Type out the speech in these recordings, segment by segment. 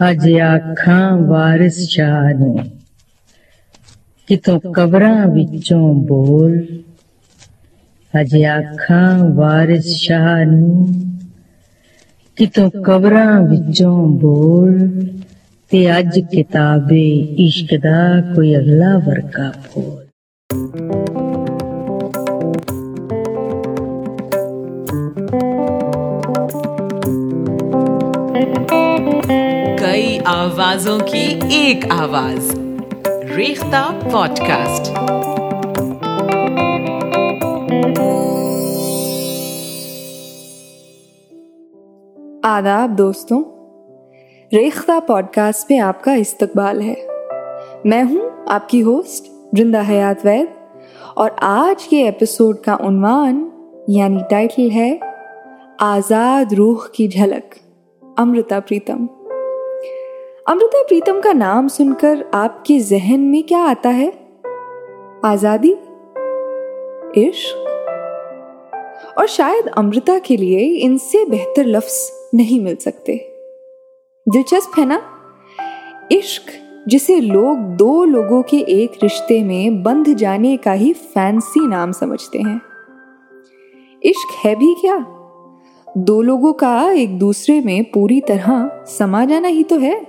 اج آکھاں وارس شاہ نے کتوں قبراں وچوں بول۔ اج آکھاں وارس شاہ نے کتوں قبراں وچوں بول۔ تے اج کتاب عشق دا کوئی اگلا ورگا بول Thank you. آوازوں کی ایک آواز، ریختہ پوڈ کاسٹ آداب دوستوں، ریختہ پوڈ کاسٹ میں آپ کا استقبال ہے۔ میں ہوں آپ کی ہوسٹ رندہ حیات وید اور آج کے ایپیسوڈ کا عنوان یعنی ٹائٹل ہے، آزاد روح کی جھلک، امرتا پریتم۔ امرتا پریتم کا نام سن کر آپ کے ذہن میں کیا آتا ہے؟ آزادی، عشق، اور شاید امرتا کے لیے ان سے بہتر لفظ نہیں مل سکتے۔ دلچسپ ہے نا؟ عشق، جسے لوگ دو لوگوں کے ایک رشتے میں بند جانے کا ہی فینسی نام سمجھتے ہیں۔ عشق ہے بھی کیا؟ دو لوگوں کا ایک دوسرے میں پوری طرح سما جانا ہی تو ہے۔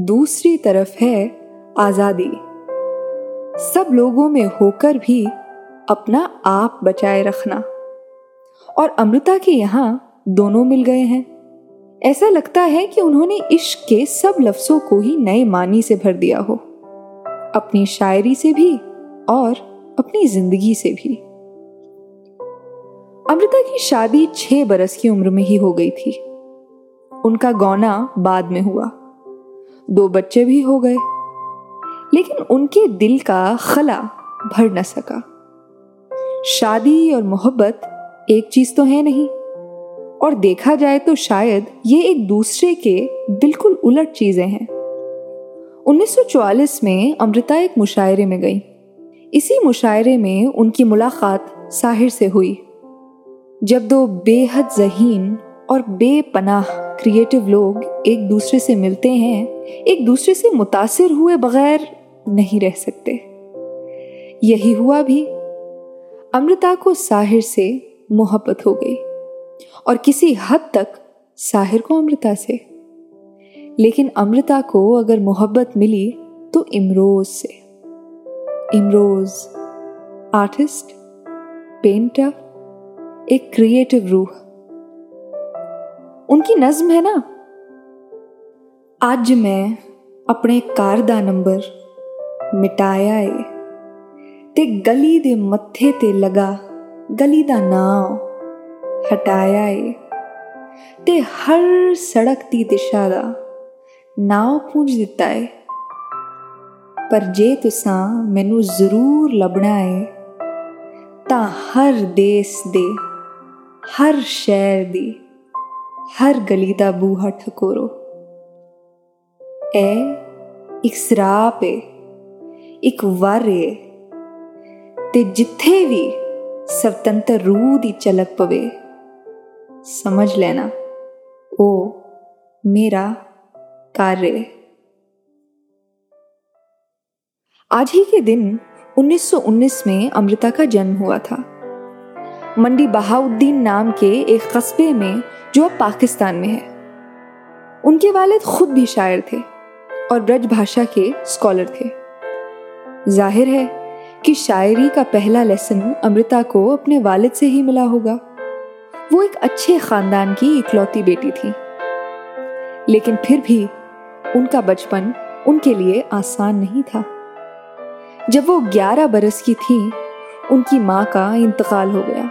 دوسری طرف ہے آزادی۔ سب لوگوں میں ہو کر بھی اپنا آپ بچائے رکھنا۔ اور امرتا کے یہاں دونوں مل گئے ہیں۔ ایسا لگتا ہے کہ انہوں نے عشق کے سب لفظوں کو ہی نئے معنی سے بھر دیا ہو۔ اپنی شاعری سے بھی اور اپنی زندگی سے بھی۔ امرتا کی شادی چھ برس کی عمر میں ہی ہو گئی تھی۔ ان کا گونا بعد میں ہوا۔ دو بچے بھی ہو گئے۔ لیکن ان کے دل کا خلا بھر نہ سکا۔ شادی اور محبت ایک چیز تو ہے نہیں۔ اور دیکھا جائے تو شاید یہ ایک دوسرے کے بالکل الٹ چیزیں ہیں۔ انیس سو چوالیس میں امرتا ایک مشاعرے میں گئی۔ اسی مشاعرے میں ان کی ملاقات ساحر سے ہوئی۔ جب دو بے حد ذہین اور بے پناہ کریٹو لوگ ایک دوسرے سے ملتے ہیں، ایک دوسرے سے متاثر ہوئے بغیر نہیں رہ سکتے۔ یہی ہوا بھی۔ امرتا کو ساحر سے محبت ہو گئی اور کسی حد تک ساحر کو امرتا سے۔ لیکن امرتا کو اگر محبت ملی تو امروز سے۔ امروز آرٹسٹ پینٹر ایک کریٹو روح۔ ان کی نظم ہے نا؟ اج میں اپنے کار کا نمبر مٹایا ہے گلی دے لگا گلی کا نام ہٹایا ہے ہر سڑک کی دشا کا ناؤ پونج در جی تسا مینو ضرور لبنا ہے تو ہر دیس کے ہر شہر ہر گلی دا بوہا ٹھکورو۔ اے، ایک سراپ اے، ایک ور اے، تے جتھے وی سوتنتر رو دی چلک پوے۔ سمجھ لینا، او میرا کار اے۔ آج ہی کے دن انیس سو انیس میں امرتا کا جنم ہوا تھا۔ منڈی بہاؤدین نام کے ایک قصبے میں جو اب پاکستان میں ہے۔ ان کے والد خود بھی شاعر تھے اور برج بھاشا کے اسکالر تھے۔ ظاہر ہے کہ شاعری کا پہلا لیسن امرتا کو اپنے والد سے ہی ملا ہوگا۔ وہ ایک اچھے خاندان کی اکلوتی بیٹی تھی۔ لیکن پھر بھی ان کا بچپن ان کے لیے آسان نہیں تھا۔ جب وہ گیارہ برس کی تھی، ان کی ماں کا انتقال ہو گیا۔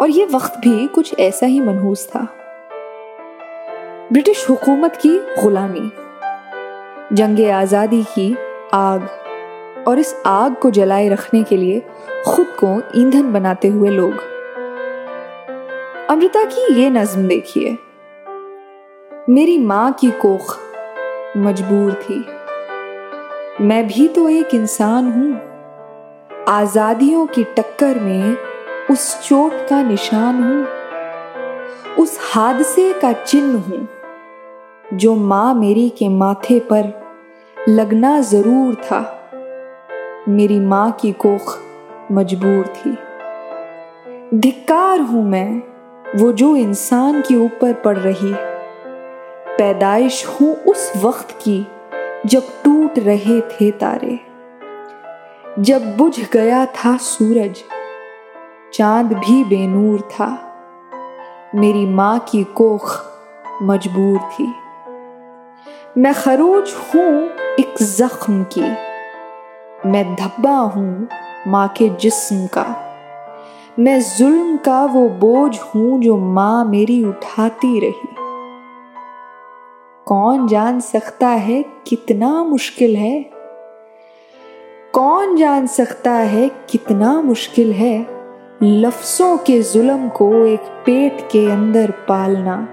اور یہ وقت بھی کچھ ایسا ہی منحوس تھا۔ برٹش حکومت کی غلامی، جنگ آزادی کی آگ اور اس آگ کو جلائے رکھنے کے لیے خود کو ایندھن بناتے ہوئے لوگ۔ امرتا کی یہ نظم دیکھیے۔ میری ماں کی کوخ مجبور تھی۔ میں بھی تو ایک انسان ہوں۔ آزادیوں کی ٹکر میں اس چوٹ کا نشان ہوں، اس حادثے کا چن ہوں، جو ماں میری کے ماتھے پر لگنا ضرور تھا۔ میری ماں کی کوخ مجبور تھی۔ دھکار ہوں میں، وہ جو انسان کے اوپر پڑ رہی۔ پیدائش ہوں اس وقت کی، جب ٹوٹ رہے تھے تارے۔ جب بجھ گیا تھا سورج چاند بھی بے نور تھا۔ میری ماں کی کوخ مجبور تھی۔ میں خروج ہوں ایک زخم کی۔ میں دھبا ہوں ماں کے جسم کا۔ میں ظلم کا وہ بوجھ ہوں جو ماں میری اٹھاتی رہی۔ کون جان سکتا ہے کتنا مشکل ہے؟ کون جان سکتا ہے کتنا مشکل ہے؟ لفظوں کے ظلم کو ایک پیٹ کے اندر پالنا،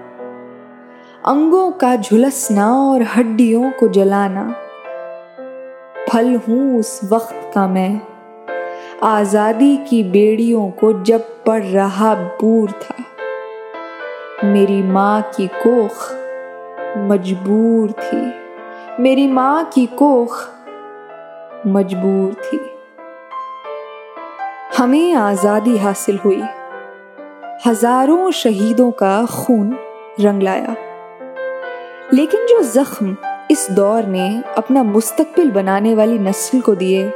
انگوں کا جھلسنا اور ہڈیوں کو جلانا۔ پھل ہوں اس وقت کا میں، آزادی کی بیڑیوں کو جب پڑ رہا بور تھا۔ میری ماں کی کوخ مجبور تھی، میری ماں کی کوخ مجبور تھی۔ ہمیں آزادی حاصل ہوئی۔ ہزاروں شہیدوں کا خون رنگ لایا۔ لیکن جو زخم اس دور نے اپنا مستقبل بنانے والی نسل کو دیے،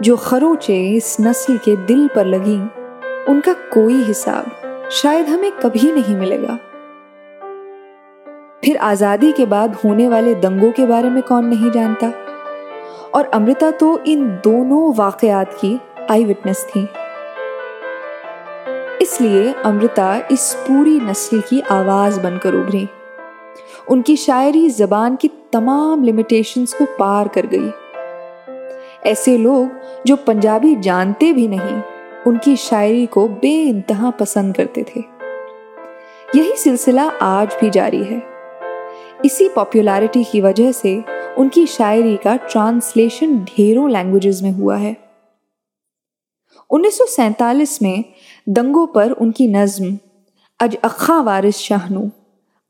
جو خروچے اس نسل کے دل پر لگیں، ان کا کوئی حساب شاید ہمیں کبھی نہیں ملے گا۔ پھر آزادی کے بعد ہونے والے دنگوں کے بارے میں کون نہیں جانتا؟ اور امرتا تو ان دونوں واقعات کی آئی وٹنس تھی۔ اس لیے امرتا اس پوری نسل کی آواز بن کر ابری ان کی شاعری زبان کی تمام لمیٹیشنز کو پار کر گئی۔ ایسے لوگ جو پنجابی جانتے بھی نہیں، ان کی شاعری کو بے انتہا پسند کرتے تھے۔ یہی سلسلہ آج بھی جاری ہے۔ اسی پاپولیرٹی کی وجہ سے ان کی شاعری کا ٹرانسلیشن ڈھیروں لینگویجز میں ہوا ہے۔ انیس سو سینتالیس میں دنگوں پر ان کی نظم اج اخا وارث شاہنو،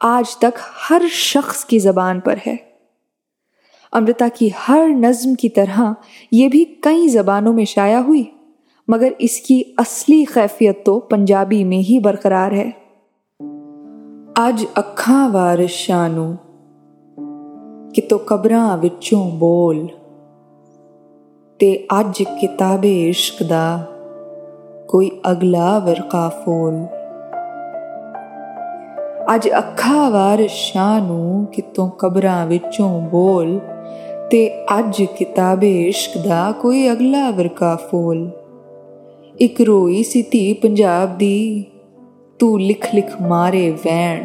آج تک ہر شخص کی زبان پر ہے۔ امرتا کی ہر نظم کی طرح یہ بھی کئی زبانوں میں شائع ہوئی، مگر اس کی اصلی خیفیت تو پنجابی میں ہی برقرار ہے۔ اج اکھاں وار شانو کہ تو قبراں وچوں بول، تے اج کتاب عشق دا۔ کوئی اگلا ورقا فول۔ اکا وچوں بول اگلا ورقا فول۔ ایک روئی سی تھی پنجاب تارے وح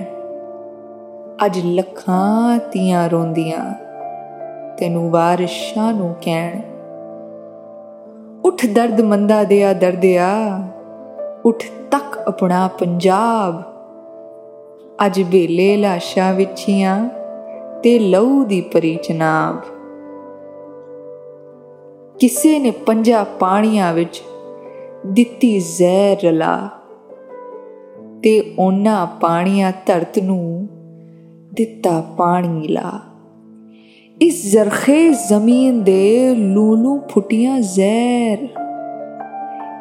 اج لکھاں تیاں روندیاں تین وار شاہ کہ اٹھ درد مندہ دیا دردیا پری چناب کسی نے پنجا پنیا زیر رلا پنیا درت نانی لا اس زرخیز زمین دے لولو پھٹیاں زیر۔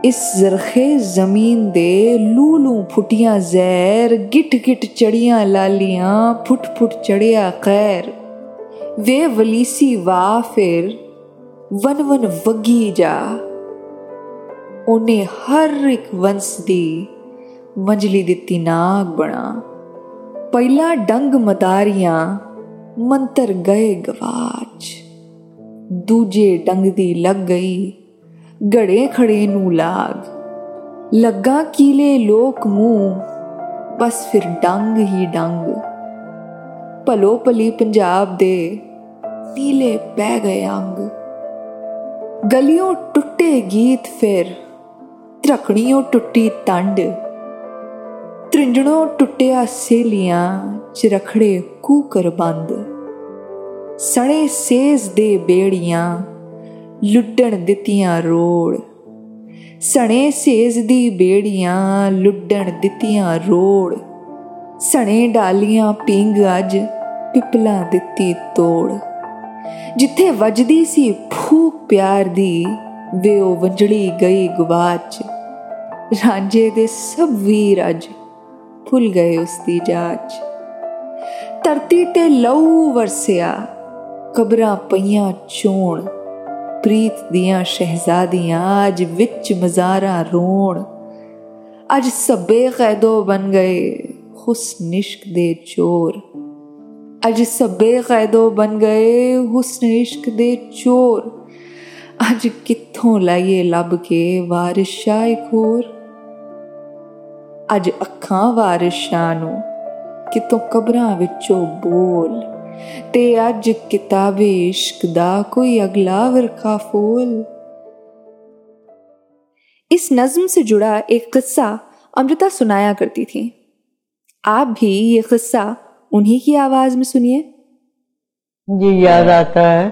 اس زرخیز زمین دے لولو پھٹیاں زیر۔ گٹ گٹ چڑیاں لالیاں پھٹ پھٹ چڑیا خیر۔ وے ولیسی وا پھر ون ون وگی جا۔ انہیں ہر ایک ونس دی منجلی دتی ناگ بنا۔ پہلا ڈنگ مداریاں ਮੰਤਰ ਗਏ ਗਵਾਚ ਦੂਜੇ ਡੰਗ ਦੀ ਲੱਗ ਗਈ ਗੜੇ ਖੜੇ ਨੂੰ ਲਾਗ ਲੱਗਾ ਕੀਲੇ ਲੋਕ ਮੂੰਹ ਬਸ ਫਿਰ ਡੰਗ ਹੀ ਡੰਗ ਭਲੋ ਭਲੀ ਪੰਜਾਬ ਦੇ ਨੀਲੇ ਪੈ ਗਏ ਅੰਗ ਗਲੀਆਂ ਟੁੱਟੇ ਗੀਤ ਫਿਰ ਤਰਕਣੀਆਂ ਟੁੱਟੀ ਤੰਡ ਤ੍ਰਿੰਜਣੋਂ ਟੁੱਟਿਆ ਸੇਲੀਆਂ ਚ ਰਖੜੇ ਕੂਕਰ ਬੰਦ سڑے سیز دے بیڑیاں لڈن دتیاں روڑ سنے سیز دی بیڑیاں لڈن دتیاں روڑ سنے ڈالیاں پنگ اج پپلا دتی توڑ جتھے وجدی سی پھوک پیار دی وے او ونجڑی گئی گواچ رانجے دے سب ویر اج بھول گئے اس دی جاچ ਧਰਤੀ ਤੇ ਲਹੂ ਵਰਸਿਆ ਕਬਰਾਂ ਪਈਆਂ ਚੋਣ ਪ੍ਰੀਤ ਦੀਆਂ ਸ਼ਹਿਜ਼ਾਦੀਆਂ ਅੱਜ ਵਿੱਚ ਮਜ਼ਾਰਾਂ ਰੋਣ ਅੱਜ ਸਭੇ ਕੈਦੋ ਬਨ ਗਏ ਹੁਸਨ ਇਸ਼ਕ ਦੇ ਚੋਰ ਅੱਜ ਸਭੇ ਕੈਦੋ ਬਨ ਗਏ ਹੁਸਨ ਇਸ਼ਕ ਦੇ ਚੋਰ ਅੱਜ ਕਿੱਥੋਂ ਲਾਈਏ ਲੱਭ تے اج کتاب عشق دا کوئی اگلا ورقہ فول۔ اس نظم سے جڑا ایک قصہ امرتا سنایا کرتی تھیں۔ آپ بھی یہ قصہ انہی کی آواز میں سنیے۔ جی یاد آتا ہے۔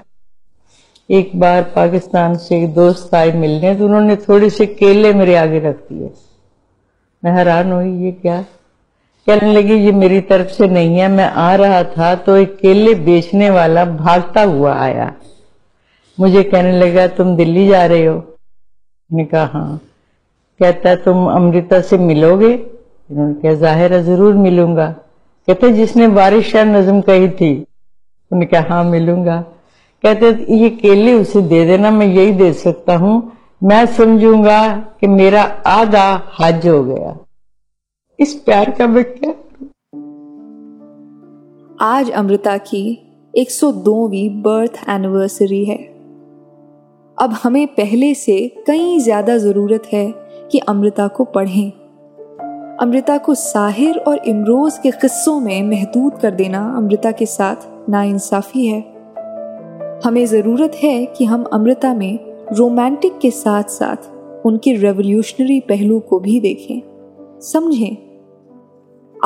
ایک بار پاکستان سے ایک دوست آئے ملنے، تو انہوں نے تھوڑے سے کیلے میرے آگے رکھ دیے۔ میں حیران ہوئی، یہ کیا؟ کہنے لگی، یہ میری طرف سے نہیں ہے، میں آ رہا تھا تو ایک کیلے بیچنے والا بھاگتا ہوا آیا۔ مجھے کہنے لگا، تم دلی جا رہے ہو؟ میں نے کہا ہاں۔ کہتا، تم امرتا سے ملو گے انہوں نے کہا، ظاہر ہے، ضرور ملوں گا۔ کہتے، جس نے بارش شاہ نظم کہی تھی؟ انہوں نے کہا ہاں ملوں گا۔ کہتے، یہ کیلے اسے دے دینا، میں یہی دے سکتا ہوں۔ میں سمجھوں گا کہ میرا آدھا حج ہو گیا۔ اس پیار کا میں کیا آج امرتا کی ایک سو دوویں برتھ اینیورسری ہے۔ اب ہمیں پہلے سے کئی زیادہ ضرورت ہے کہ امرتا کو پڑھیں۔ امرتا کو ساحر اور امروز کے قصوں میں محدود کر دینا امرتا کے ساتھ ناانصافی ہے۔ ہمیں ضرورت ہے کہ ہم امرتا میں رومانٹک کے ساتھ ساتھ ان کے ریولیوشنری پہلو کو بھی دیکھیں۔ سمجھیں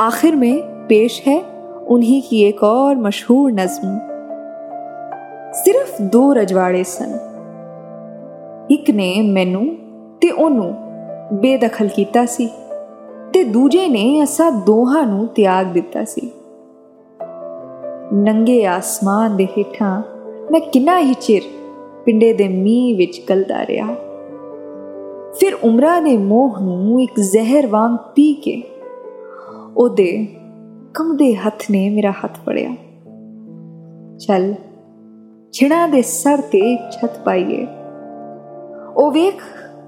آخر میں پیش ہے انہی کی ایک اور مشہور نظم۔ صرف دو رجواڑے سن۔ ایک نے مینوں تے اونوں بے دخل کیتا سی تے دوجے نے اسا دوہاں ਨੂੰ ਤਿਆਗ ਦਿੱਤਾ ਸੀ ਨੰਗੇ ਆਸਮਾਨ ਦੇ ਹੇਠਾਂ ਮੈਂ ਕਿੰਨਾ ਹੀ ਚਿਰ ਪਿੰਡੇ ਦੇ ਮੀਂਹ ਵਿੱਚ ਗਲਦਾ ਰਿਹਾ ਫਿਰ ਉਮਰਾਂ ਨੇ ਮੋਹ ਨੂੰ ਇੱਕ ਜ਼ਹਿਰ ਵਾਂਗ ਪੀ ਕੇ ਉਹਦੇ ਕੰਬਦੇ ਹੱਥ ਨੇ ਮੇਰਾ ਹੱਥ ਫੜਿਆ। ਚੱਲ ਛਿਣਾ ਦੇ ਸਰ ਤੇ ਛਤ ਪਾਈਏ। ਉਹ ਵੇਖ،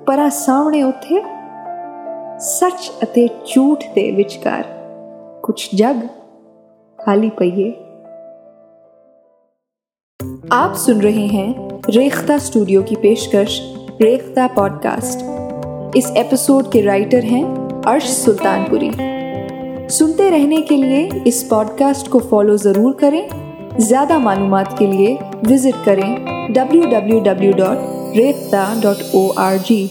ਪਰਾਂ ਸਾਹਮਣੇ ਉੱਥੇ ਸੱਚ ਅਤੇ ਝੂਠ ਦੇ ਵਿਚਕਾਰ ਕੁਝ ਜਗ ਖਾਲੀ ਪਈਏ। آپ سن رہے ہیں ریختہ اسٹوڈیو کی پیشکش ریختہ پوڈ کاسٹ اس ایپیسوڈ کے رائٹر ہیں عرش سلطان پوری سنتے رہنے کے لیے اس پوڈ کاسٹ کو فالو ضرور کریں۔ زیادہ معلومات کے لیے وزٹ کریں۔ W W W dot Rekhta dot O R G